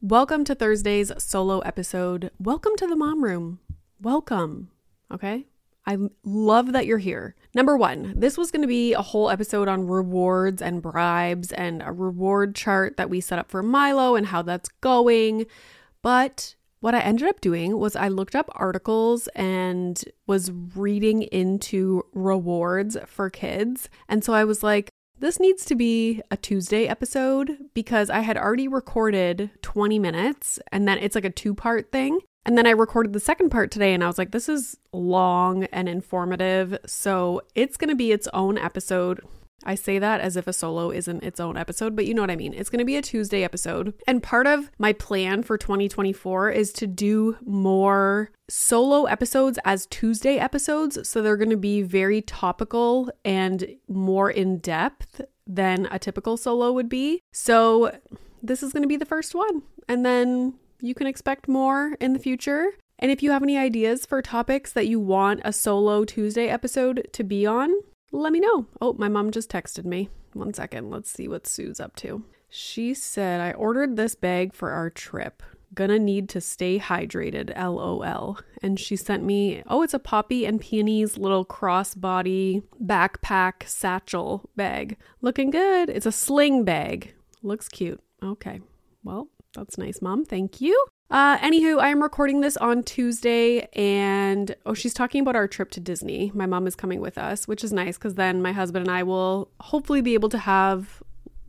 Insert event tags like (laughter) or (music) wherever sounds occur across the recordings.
Welcome to Thursday's solo episode. Welcome to the mom room. Welcome. Okay. I love that you're here. Number one, this was going to be a whole episode on rewards and bribes and a reward chart that we set up for Milo and how that's going. But what I ended up doing was I looked up articles and was reading into rewards for kids. And so I was like, this needs to be a Tuesday episode because I had already recorded 20 minutes and then it's like a two part thing. And then I recorded the second part today and I was like, this is long and informative. So it's going to be its own episode. I say that as if a solo isn't its own episode, but you know what I mean. It's going to be a Tuesday episode. And part of my plan for 2024 is to do more solo episodes as Tuesday episodes. So they're going to be very topical and more in depth than a typical solo would be. So this is going to be the first one. And then you can expect more in the future. And if you have any ideas for topics that you want a solo Tuesday episode to be on, let me know. Oh, my mom just texted me. One second. Let's see what Sue's up to. She said, I ordered this bag for our trip. Gonna need to stay hydrated, lol. And she sent me, oh, it's a Poppy and peonies little crossbody backpack satchel bag. Looking good. It's a sling bag. Looks cute. Okay. Well, that's nice, mom. Thank you. Uh, anywho, I am recording this on Tuesday, and oh, she's talking about our trip to Disney. My mom is coming with us, which is nice because then my husband and I will hopefully be able to have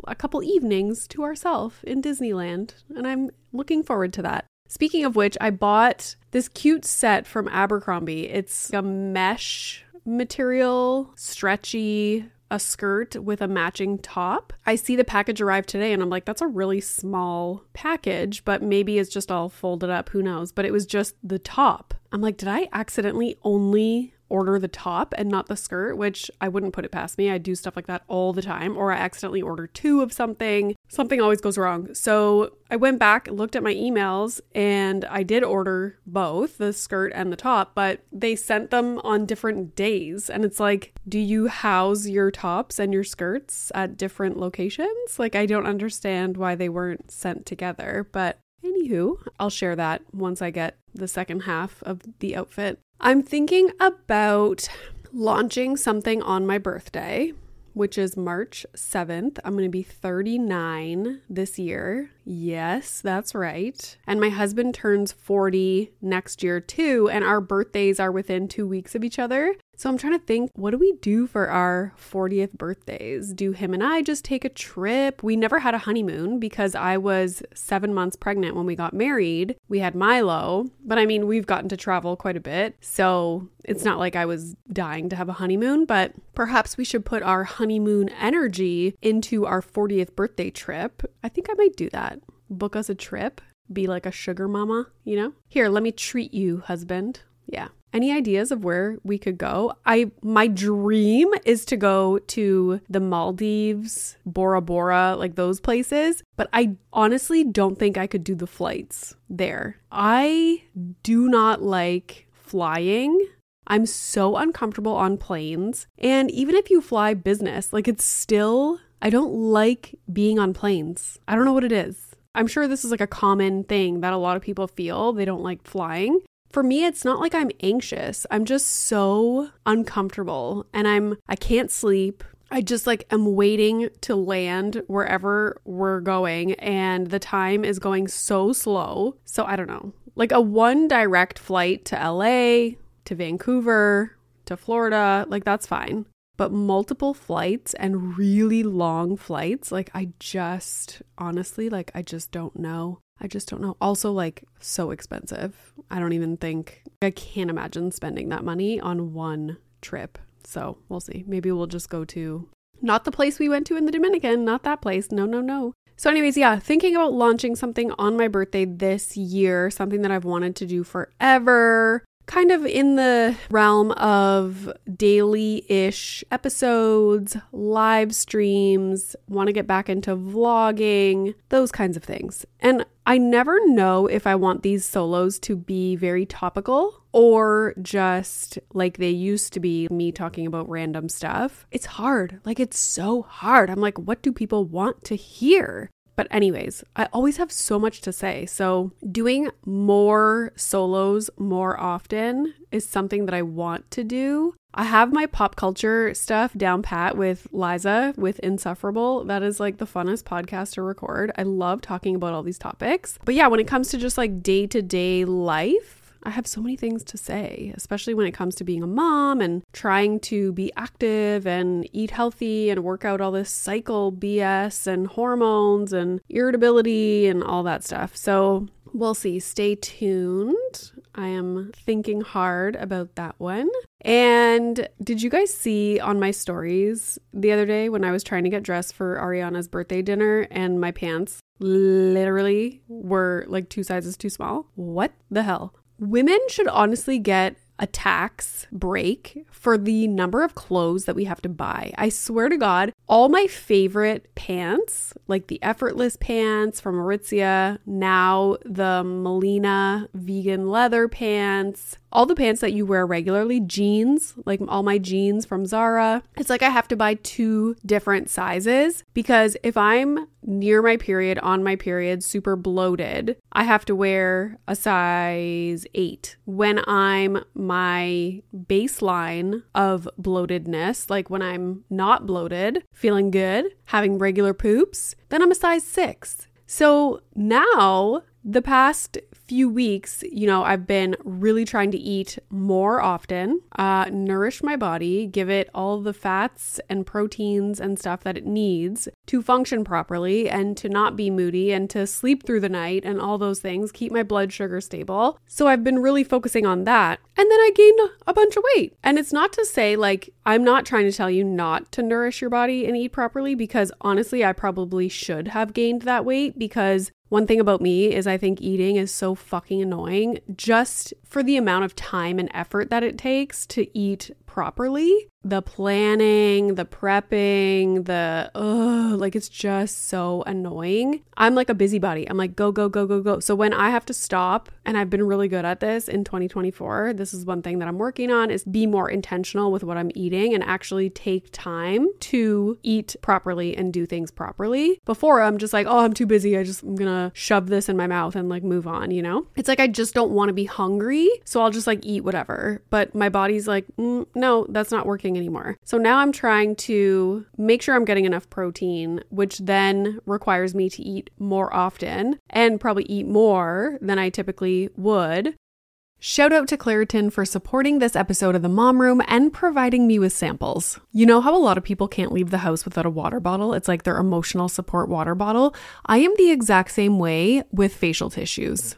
a couple evenings to ourselves in Disneyland, and I'm looking forward to that. Speaking of which, I bought this cute set from Abercrombie. It's a mesh material, stretchy a skirt with a matching top. I see the package arrive today and I'm like, that's a really small package, but maybe it's just all folded up. Who knows? But it was just the top. I'm like, did I accidentally only order the top and not the skirt, which I wouldn't put it past me. I do stuff like that all the time, or I accidentally order two of something. Something always goes wrong. So I went back, looked at my emails, and I did order both the skirt and the top, but they sent them on different days. And it's like, do you house your tops and your skirts at different locations? Like, I don't understand why they weren't sent together, but Anywho, I'll share that once I get the second half of the outfit. I'm thinking about launching something on my birthday, which is March 7th. I'm going to be 39 this year. Yes, that's right. And my husband turns 40 next year too, and our birthdays are within two weeks of each other. So I'm trying to think, what do we do for our 40th birthdays? Do him and I just take a trip? We never had a honeymoon because I was seven months pregnant when we got married. We had Milo, but I mean, we've gotten to travel quite a bit. So it's not like I was dying to have a honeymoon, but perhaps we should put our honeymoon energy into our 40th birthday trip. I think I might do that. Book us a trip, be like a sugar mama, you know? Here, let me treat you, husband. Yeah. Any ideas of where we could go? I my dream is to go to the Maldives, Bora Bora, like those places, but I honestly don't think I could do the flights there. I do not like flying. I'm so uncomfortable on planes. And even if you fly business, like it's still I don't like being on planes. I don't know what it is. I'm sure this is like a common thing that a lot of people feel. They don't like flying for me it's not like I'm anxious. I'm just so uncomfortable and I'm I can't sleep. I just like am waiting to land wherever we're going and the time is going so slow. So I don't know. Like a one direct flight to LA, to Vancouver, to Florida, like that's fine. But multiple flights and really long flights, like I just honestly, like I just don't know. I just don't know. Also, like, so expensive. I don't even think I can't imagine spending that money on one trip. So we'll see. Maybe we'll just go to not the place we went to in the Dominican, not that place. No, no, no. So, anyways, yeah, thinking about launching something on my birthday this year, something that I've wanted to do forever kind of in the realm of daily ish episodes, live streams, want to get back into vlogging, those kinds of things. And I never know if I want these solos to be very topical or just like they used to be me talking about random stuff. It's hard. Like, it's so hard. I'm like, what do people want to hear? But, anyways, I always have so much to say. So, doing more solos more often is something that I want to do. I have my pop culture stuff down pat with Liza with Insufferable. That is like the funnest podcast to record. I love talking about all these topics. But yeah, when it comes to just like day to day life, I have so many things to say, especially when it comes to being a mom and trying to be active and eat healthy and work out all this cycle BS and hormones and irritability and all that stuff. So we'll see. Stay tuned. I am thinking hard about that one. And did you guys see on my stories the other day when I was trying to get dressed for Ariana's birthday dinner and my pants literally were like two sizes too small? What the hell? Women should honestly get a tax break for the number of clothes that we have to buy. I swear to God, all my favorite pants, like the effortless pants from Aritzia, now the Melina vegan leather pants, all the pants that you wear regularly, jeans, like all my jeans from Zara, it's like I have to buy two different sizes because if I'm near my period, on my period, super bloated, I have to wear a size eight. When I'm my baseline of bloatedness, like when I'm not bloated, feeling good, having regular poops, then I'm a size six. So now the past few weeks, you know, I've been really trying to eat more often, uh, nourish my body, give it all the fats and proteins and stuff that it needs to function properly and to not be moody and to sleep through the night and all those things, keep my blood sugar stable. So I've been really focusing on that. And then I gained a bunch of weight. And it's not to say like I'm not trying to tell you not to nourish your body and eat properly because honestly, I probably should have gained that weight because one thing about me is I think eating is so fucking annoying just for the amount of time and effort that it takes to eat properly the planning, the prepping, the ugh, like it's just so annoying. I'm like a busybody. I'm like go go go go go. So when I have to stop, and I've been really good at this in 2024, this is one thing that I'm working on is be more intentional with what I'm eating and actually take time to eat properly and do things properly. Before I'm just like, oh, I'm too busy. I just I'm gonna shove this in my mouth and like move on. You know, it's like I just don't want to be hungry, so I'll just like eat whatever. But my body's like, mm, no, that's not working anymore. So now I'm trying to make sure I'm getting enough protein, which then requires me to eat more often and probably eat more than I typically would. Shout out to Claritin for supporting this episode of the Mom Room and providing me with samples. You know how a lot of people can't leave the house without a water bottle? It's like their emotional support water bottle. I am the exact same way with facial tissues.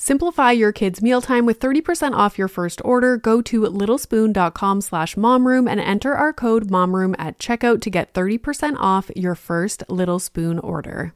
Simplify your kids' mealtime with 30% off your first order. Go to littlespoon.com slash momroom and enter our code momroom at checkout to get 30% off your first Little Spoon order.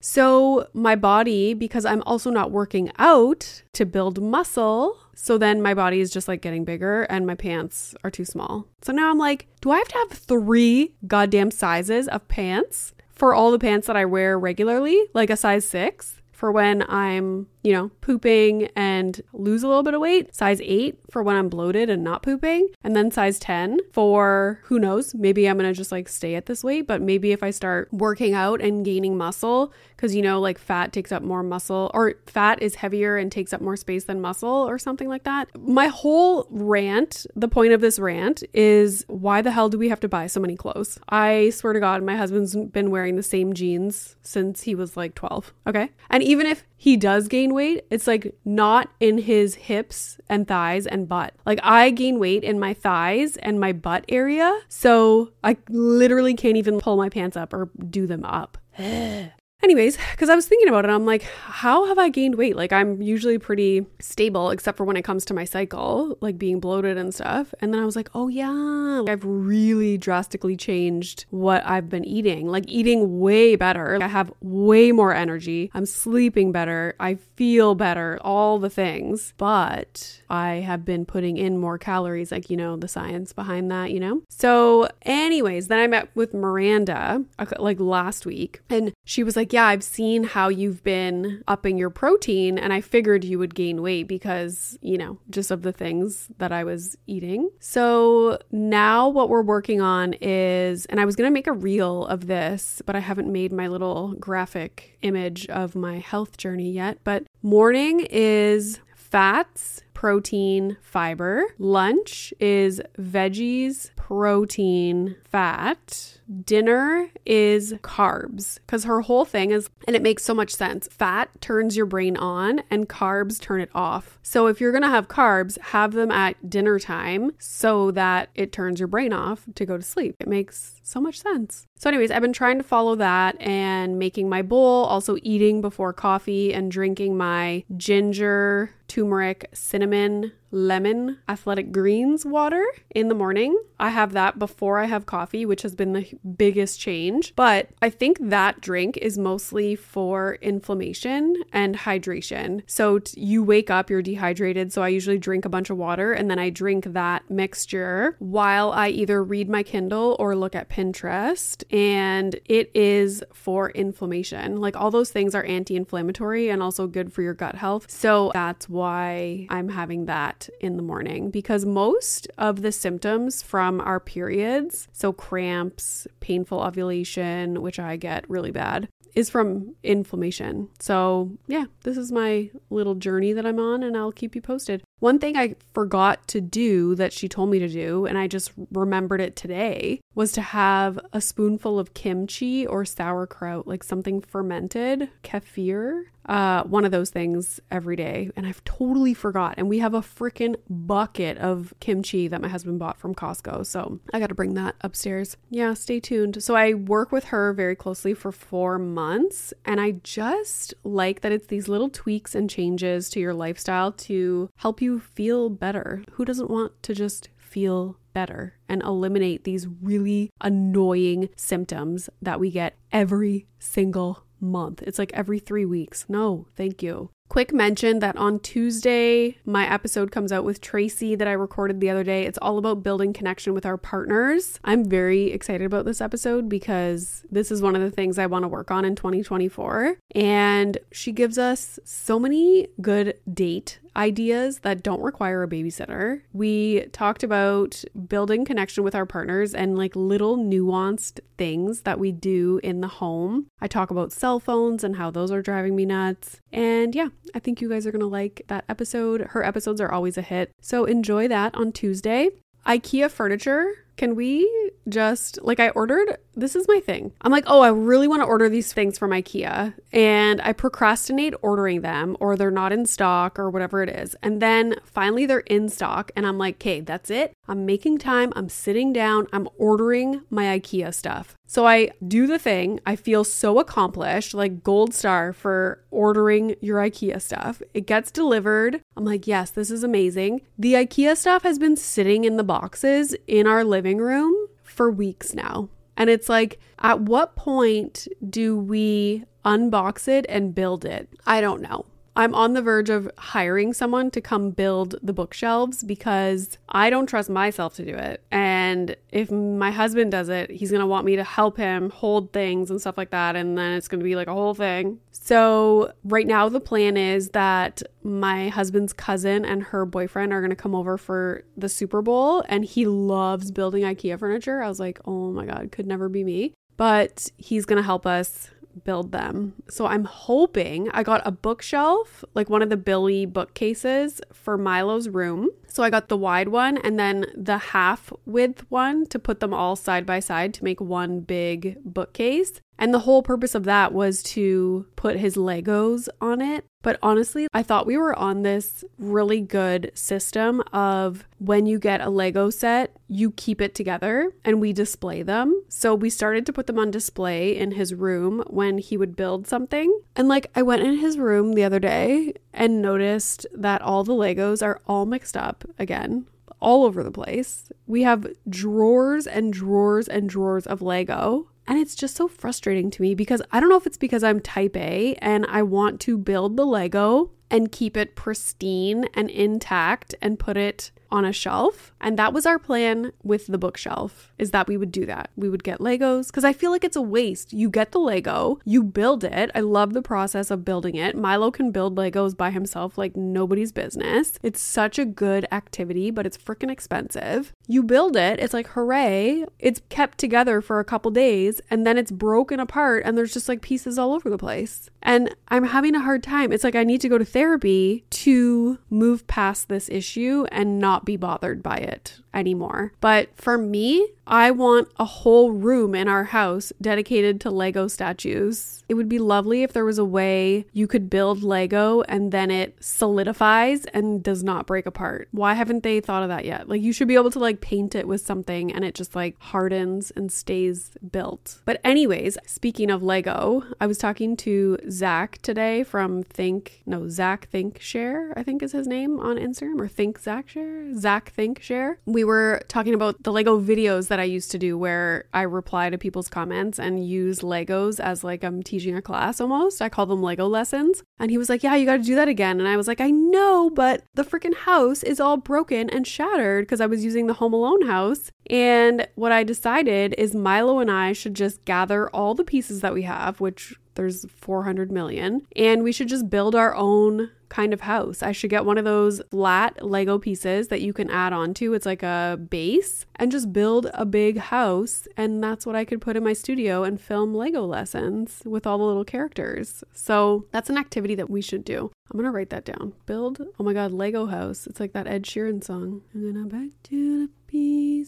So, my body, because I'm also not working out to build muscle, so then my body is just like getting bigger and my pants are too small. So now I'm like, do I have to have three goddamn sizes of pants for all the pants that I wear regularly? Like a size six? For when I'm, you know, pooping and lose a little bit of weight, size 8 for when I'm bloated and not pooping, and then size 10 for who knows, maybe I'm going to just like stay at this weight, but maybe if I start working out and gaining muscle cuz you know like fat takes up more muscle or fat is heavier and takes up more space than muscle or something like that. My whole rant, the point of this rant is why the hell do we have to buy so many clothes? I swear to god my husband's been wearing the same jeans since he was like 12, okay? And even if he does gain weight, it's like not in his hips and thighs and butt. Like I gain weight in my thighs and my butt area. So I literally can't even pull my pants up or do them up. (gasps) (laughs) Anyways, because I was thinking about it, I'm like, how have I gained weight? Like, I'm usually pretty stable, except for when it comes to my cycle, like being bloated and stuff. And then I was like, oh, yeah, I've really drastically changed what I've been eating, like eating way better. I have way more energy. I'm sleeping better. I feel better, all the things. But I have been putting in more calories, like, you know, the science behind that, you know? So, anyways, then I met with Miranda uh, like last week, and she was like, yeah, I've seen how you've been upping your protein, and I figured you would gain weight because, you know, just of the things that I was eating. So now what we're working on is, and I was going to make a reel of this, but I haven't made my little graphic image of my health journey yet. But morning is fats, protein, fiber. Lunch is veggies, protein, fat. Dinner is carbs because her whole thing is, and it makes so much sense fat turns your brain on and carbs turn it off. So if you're going to have carbs, have them at dinner time so that it turns your brain off to go to sleep. It makes so much sense. So, anyways, I've been trying to follow that and making my bowl, also eating before coffee and drinking my ginger, turmeric, cinnamon, lemon athletic greens water in the morning. I have that before I have coffee, which has been the biggest change. But I think that drink is mostly for inflammation and hydration. So t- you wake up, you're dehydrated. So I usually drink a bunch of water and then I drink that mixture while I either read my Kindle or look at Pinterest. And it is for inflammation. Like all those things are anti inflammatory and also good for your gut health. So that's why I'm having that in the morning because most of the symptoms from our periods, so cramps, painful ovulation, which I get really bad, is from inflammation. So, yeah, this is my little journey that I'm on, and I'll keep you posted. One thing I forgot to do that she told me to do, and I just remembered it today, was to have a spoonful of kimchi or sauerkraut, like something fermented, kefir, uh, one of those things every day. And I've totally forgot. And we have a freaking bucket of kimchi that my husband bought from Costco. So I got to bring that upstairs. Yeah, stay tuned. So I work with her very closely for four months. And I just like that it's these little tweaks and changes to your lifestyle to help you feel better. Who doesn't want to just feel better and eliminate these really annoying symptoms that we get every single month. It's like every three weeks. No, thank you. Quick mention that on Tuesday, my episode comes out with Tracy that I recorded the other day. It's all about building connection with our partners. I'm very excited about this episode because this is one of the things I want to work on in 2024. And she gives us so many good date ideas that don't require a babysitter. We talked about building connection with our partners and like little nuanced things that we do in the home. I talk about cell phones and how those are driving me nuts. And yeah, I think you guys are going to like that episode. Her episodes are always a hit. So enjoy that on Tuesday. IKEA furniture. Can we just like I ordered this is my thing. I'm like, oh, I really want to order these things from IKEA. And I procrastinate ordering them or they're not in stock or whatever it is. And then finally they're in stock. And I'm like, okay, that's it. I'm making time. I'm sitting down. I'm ordering my IKEA stuff. So I do the thing. I feel so accomplished, like gold star for ordering your IKEA stuff. It gets delivered. I'm like, yes, this is amazing. The IKEA stuff has been sitting in the boxes in our living room for weeks now. And it's like, at what point do we unbox it and build it? I don't know. I'm on the verge of hiring someone to come build the bookshelves because I don't trust myself to do it. And if my husband does it, he's going to want me to help him hold things and stuff like that. And then it's going to be like a whole thing. So, right now, the plan is that my husband's cousin and her boyfriend are going to come over for the Super Bowl. And he loves building IKEA furniture. I was like, oh my God, could never be me but he's going to help us build them. So I'm hoping I got a bookshelf, like one of the Billy bookcases for Milo's room. So I got the wide one and then the half width one to put them all side by side to make one big bookcase. And the whole purpose of that was to put his Legos on it. But honestly, I thought we were on this really good system of when you get a Lego set, you keep it together and we display them. So we started to put them on display in his room when he would build something. And like I went in his room the other day and noticed that all the Legos are all mixed up again all over the place. We have drawers and drawers and drawers of Lego. And it's just so frustrating to me because I don't know if it's because I'm type A and I want to build the Lego and keep it pristine and intact and put it on a shelf. And that was our plan with the bookshelf is that we would do that. We would get Legos because I feel like it's a waste. You get the Lego, you build it. I love the process of building it. Milo can build Legos by himself like nobody's business. It's such a good activity, but it's freaking expensive. You build it, it's like hooray. It's kept together for a couple days and then it's broken apart and there's just like pieces all over the place. And I'm having a hard time. It's like I need to go to therapy to move past this issue and not be bothered by it anymore. But for me, I want a whole room in our house dedicated to Lego statues. It would be lovely if there was a way you could build Lego and then it solidifies and does not break apart. Why haven't they thought of that yet? Like, you should be able to like paint it with something and it just like hardens and stays built. But, anyways, speaking of Lego, I was talking to Zach today from Think, no, Zach Think Share, I think is his name on Instagram, or Think Zach Share, Zach Think Share. We were talking about the Lego videos that I used to do where I reply to people's comments and use Legos as like I'm teaching a class almost. I call them Lego lessons. And he was like, Yeah, you got to do that again. And I was like, I know, but the freaking house is all broken and shattered because I was using the Home Alone house. And what I decided is Milo and I should just gather all the pieces that we have, which there's 400 million, and we should just build our own kind of house. I should get one of those flat Lego pieces that you can add onto. It's like a base and just build a big house. And that's what I could put in my studio and film Lego lessons with all the little characters. So that's an activity that we should do. I'm gonna write that down. Build, oh my god, Lego house. It's like that Ed Sheeran song. I'm gonna back to the pieces,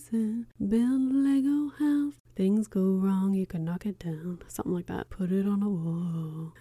it down. Something like that. Put it on a wall.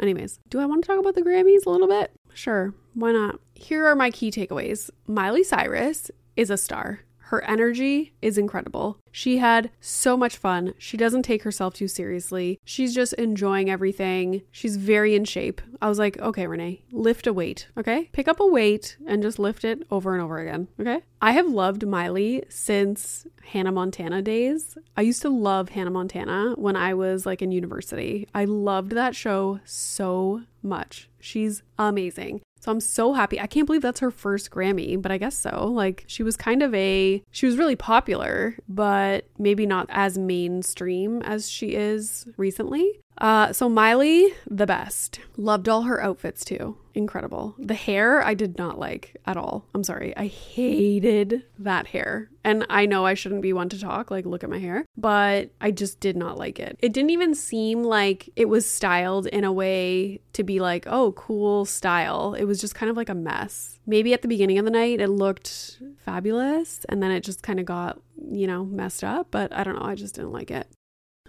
Anyways, do I want to talk about the Grammys a little bit? Sure, why not? Here are my key takeaways Miley Cyrus is a star. Her energy is incredible. She had so much fun. She doesn't take herself too seriously. She's just enjoying everything. She's very in shape. I was like, okay, Renee, lift a weight, okay? Pick up a weight and just lift it over and over again, okay? I have loved Miley since Hannah Montana days. I used to love Hannah Montana when I was like in university. I loved that show so much. She's amazing. So I'm so happy. I can't believe that's her first Grammy, but I guess so. Like she was kind of a she was really popular, but maybe not as mainstream as she is recently. Uh, so Miley, the best. Loved all her outfits too. Incredible. The hair I did not like at all. I'm sorry. I hated that hair. And I know I shouldn't be one to talk, like, look at my hair, but I just did not like it. It didn't even seem like it was styled in a way to be like, oh, cool style. It was just kind of like a mess. Maybe at the beginning of the night it looked fabulous and then it just kind of got, you know, messed up, but I don't know. I just didn't like it.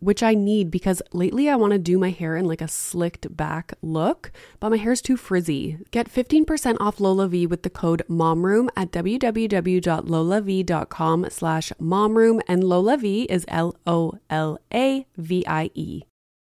which I need because lately I want to do my hair in like a slicked back look, but my hair's too frizzy. Get 15% off LolaVie with the code MOMROOM at www.lolavie.com slash momroom and LolaVie is L-O-L-A-V-I-E.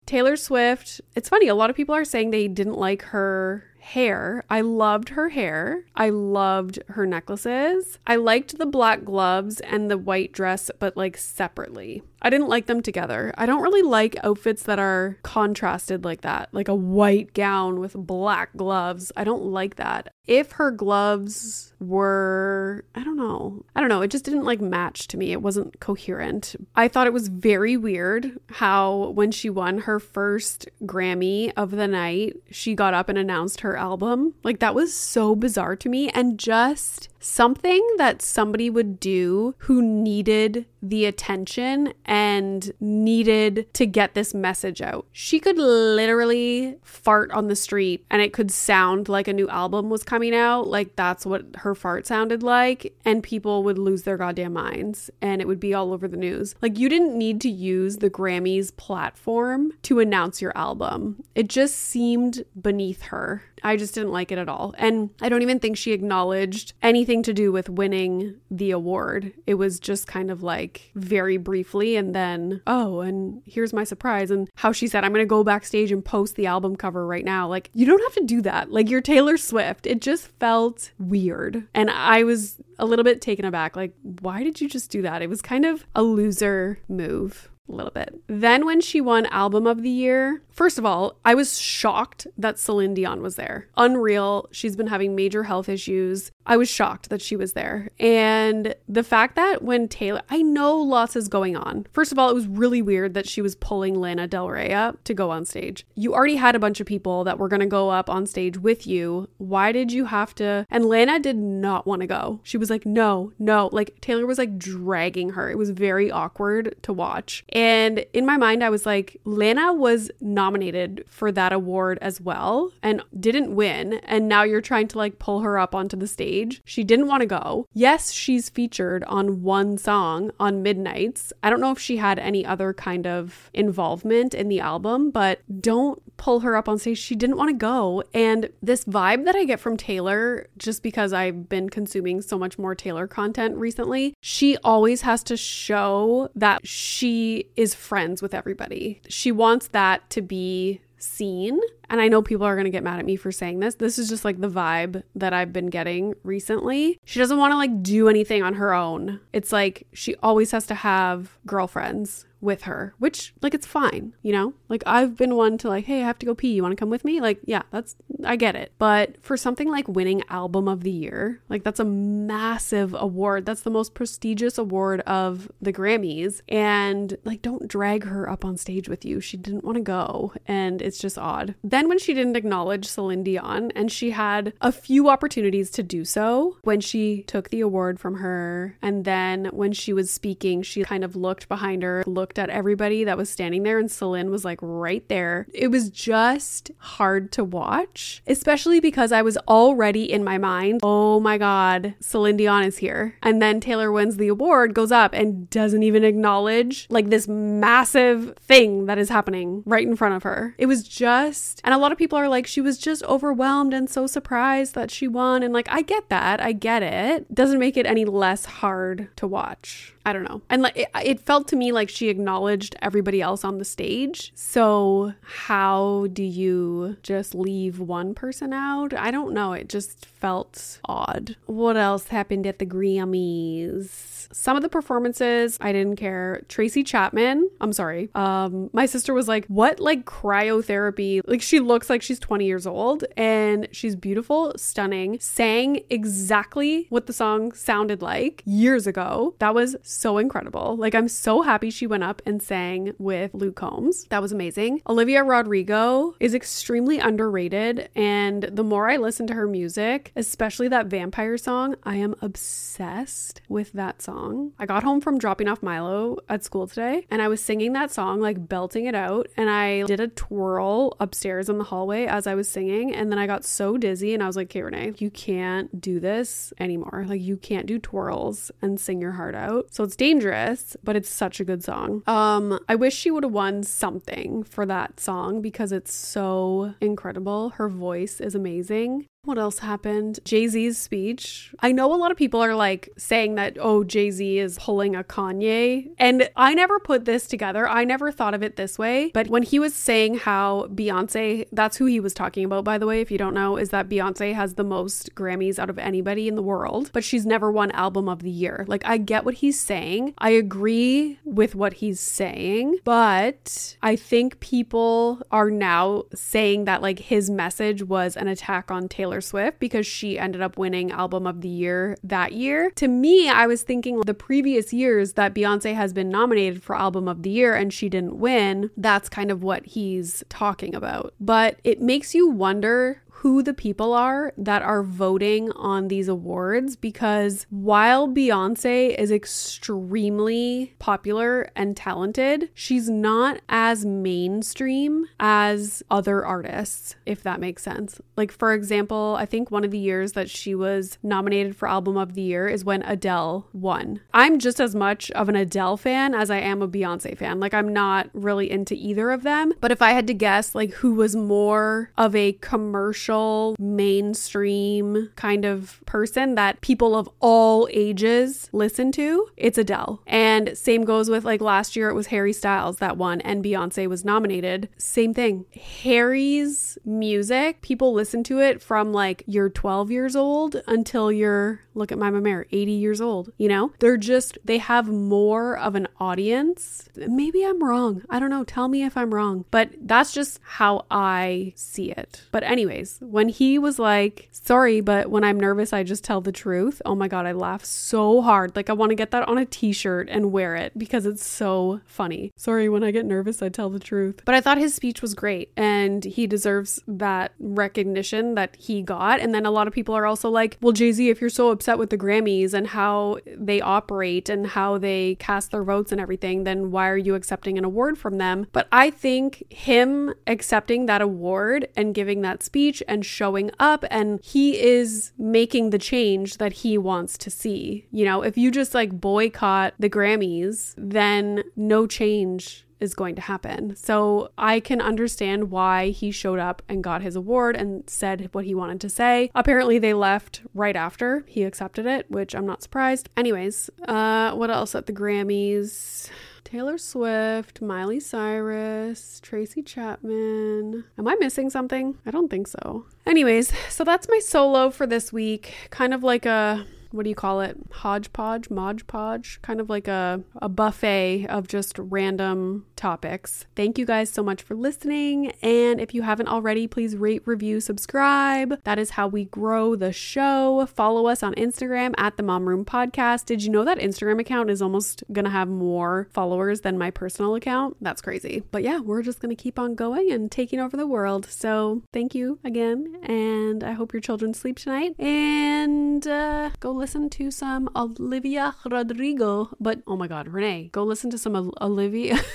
Taylor Swift, it's funny, a lot of people are saying they didn't like her hair. I loved her hair. I loved her necklaces. I liked the black gloves and the white dress, but like separately. I didn't like them together. I don't really like outfits that are contrasted like that, like a white gown with black gloves. I don't like that. If her gloves were, I don't know, I don't know, it just didn't like match to me. It wasn't coherent. I thought it was very weird how when she won her first Grammy of the night, she got up and announced her album. Like that was so bizarre to me and just something that somebody would do who needed the attention and needed to get this message out. She could literally fart on the street and it could sound like a new album was coming out. Like that's what her fart sounded like. And people would lose their goddamn minds and it would be all over the news. Like you didn't need to use the Grammys platform to announce your album, it just seemed beneath her. I just didn't like it at all. And I don't even think she acknowledged anything to do with winning the award. It was just kind of like very briefly, and then, oh, and here's my surprise. And how she said, I'm going to go backstage and post the album cover right now. Like, you don't have to do that. Like, you're Taylor Swift. It just felt weird. And I was a little bit taken aback. Like, why did you just do that? It was kind of a loser move a little bit. Then when she won album of the year, first of all, I was shocked that Celine Dion was there. Unreal. She's been having major health issues. I was shocked that she was there. And the fact that when Taylor, I know lots is going on. First of all, it was really weird that she was pulling Lana Del Rey up to go on stage. You already had a bunch of people that were going to go up on stage with you. Why did you have to? And Lana did not want to go. She was like, no, no. Like Taylor was like dragging her. It was very awkward to watch. And in my mind, I was like, Lana was nominated for that award as well and didn't win. And now you're trying to like pull her up onto the stage. She didn't want to go. Yes, she's featured on one song on Midnights. I don't know if she had any other kind of involvement in the album, but don't pull her up on stage. She didn't want to go. And this vibe that I get from Taylor, just because I've been consuming so much more Taylor content recently, she always has to show that she is friends with everybody. She wants that to be seen. And I know people are going to get mad at me for saying this. This is just like the vibe that I've been getting recently. She doesn't want to like do anything on her own. It's like she always has to have girlfriends with her, which like it's fine, you know? Like I've been one to like, hey, I have to go pee. You want to come with me? Like, yeah, that's I get it. But for something like winning album of the year, like that's a massive award. That's the most prestigious award of the Grammys and like don't drag her up on stage with you. She didn't want to go and it's just odd. Then when she didn't acknowledge Celine Dion and she had a few opportunities to do so when she took the award from her and then when she was speaking, she kind of looked behind her, looked looked at everybody that was standing there, and Celine was like right there. It was just hard to watch, especially because I was already in my mind, oh my God, Celine Dion is here. And then Taylor wins the award, goes up, and doesn't even acknowledge like this massive thing that is happening right in front of her. It was just, and a lot of people are like, she was just overwhelmed and so surprised that she won. And like, I get that. I get it. Doesn't make it any less hard to watch. I don't know. And like it, it, felt to me like she acknowledged everybody else on the stage. So how do you just leave one person out? I don't know. It just felt odd. What else happened at the Grammys? Some of the performances I didn't care. Tracy Chapman, I'm sorry. Um my sister was like, "What like cryotherapy?" Like she looks like she's 20 years old and she's beautiful, stunning, sang exactly what the song sounded like years ago. That was so incredible. Like, I'm so happy she went up and sang with Luke Combs. That was amazing. Olivia Rodrigo is extremely underrated. And the more I listen to her music, especially that vampire song, I am obsessed with that song. I got home from dropping off Milo at school today and I was singing that song, like belting it out. And I did a twirl upstairs in the hallway as I was singing. And then I got so dizzy and I was like, okay, Renee, you can't do this anymore. Like, you can't do twirls and sing your heart out. So it's dangerous, but it's such a good song. Um, I wish she would have won something for that song because it's so incredible. Her voice is amazing. What else happened? Jay Z's speech. I know a lot of people are like saying that, oh, Jay Z is pulling a Kanye. And I never put this together. I never thought of it this way. But when he was saying how Beyonce, that's who he was talking about, by the way, if you don't know, is that Beyonce has the most Grammys out of anybody in the world, but she's never won Album of the Year. Like, I get what he's saying. I agree with what he's saying. But I think people are now saying that, like, his message was an attack on Taylor Taylor Swift because she ended up winning Album of the Year that year. To me, I was thinking the previous years that Beyonce has been nominated for Album of the Year and she didn't win. That's kind of what he's talking about. But it makes you wonder who the people are that are voting on these awards because while Beyonce is extremely popular and talented, she's not as mainstream as other artists, if that makes sense. Like, for example, I think one of the years that she was nominated for Album of the Year is when Adele won. I'm just as much of an Adele fan as I am a Beyonce fan. Like, I'm not really into either of them. But if I had to guess, like, who was more of a commercial commercial, mainstream kind of person that people of all ages listen to, it's Adele. And same goes with like last year, it was Harry Styles that won, and Beyonce was nominated. Same thing. Harry's music, people listen to it from like you're 12 years old until you're, look at my mama, 80 years old. You know, they're just, they have more of an audience. Maybe I'm wrong. I don't know. Tell me if I'm wrong. But that's just how I see it. But, anyways, when he was like, sorry, but when I'm nervous, I just tell the truth. Oh my God, I laugh so hard. Like, I want to get that on a t shirt and wear it because it's so funny. Sorry, when I get nervous, I tell the truth. But I thought his speech was great and he deserves that recognition that he got. And then a lot of people are also like, well, Jay Z, if you're so upset with the Grammys and how they operate and how they cast their votes and everything, then why are you accepting an award from them? But I think him accepting that award and giving that speech and showing up and he is making the change that he wants to see. You know, if you just like boycott the Grammys, then no change is going to happen. So I can understand why he showed up and got his award and said what he wanted to say. Apparently, they left right after he accepted it, which I'm not surprised. Anyways, uh, what else at the Grammys? Taylor Swift, Miley Cyrus, Tracy Chapman. Am I missing something? I don't think so. Anyways, so that's my solo for this week. Kind of like a what do you call it? Hodgepodge, Modge Podge, kind of like a, a buffet of just random topics. Thank you guys so much for listening. And if you haven't already, please rate, review, subscribe. That is how we grow the show. Follow us on Instagram at the Mom Room Podcast. Did you know that Instagram account is almost going to have more followers than my personal account? That's crazy. But yeah, we're just going to keep on going and taking over the world. So thank you again. And I hope your children sleep tonight. And uh, go listen to some Olivia Rodrigo. But oh my God, Renee, go listen to some Olivia. (laughs)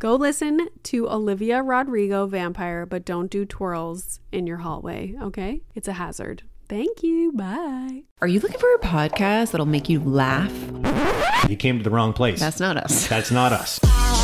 Go listen to Olivia Rodrigo Vampire, but don't do twirls in your hallway, okay? It's a hazard. Thank you. Bye. Are you looking for a podcast that'll make you laugh? You came to the wrong place. That's not us. That's not us. (laughs)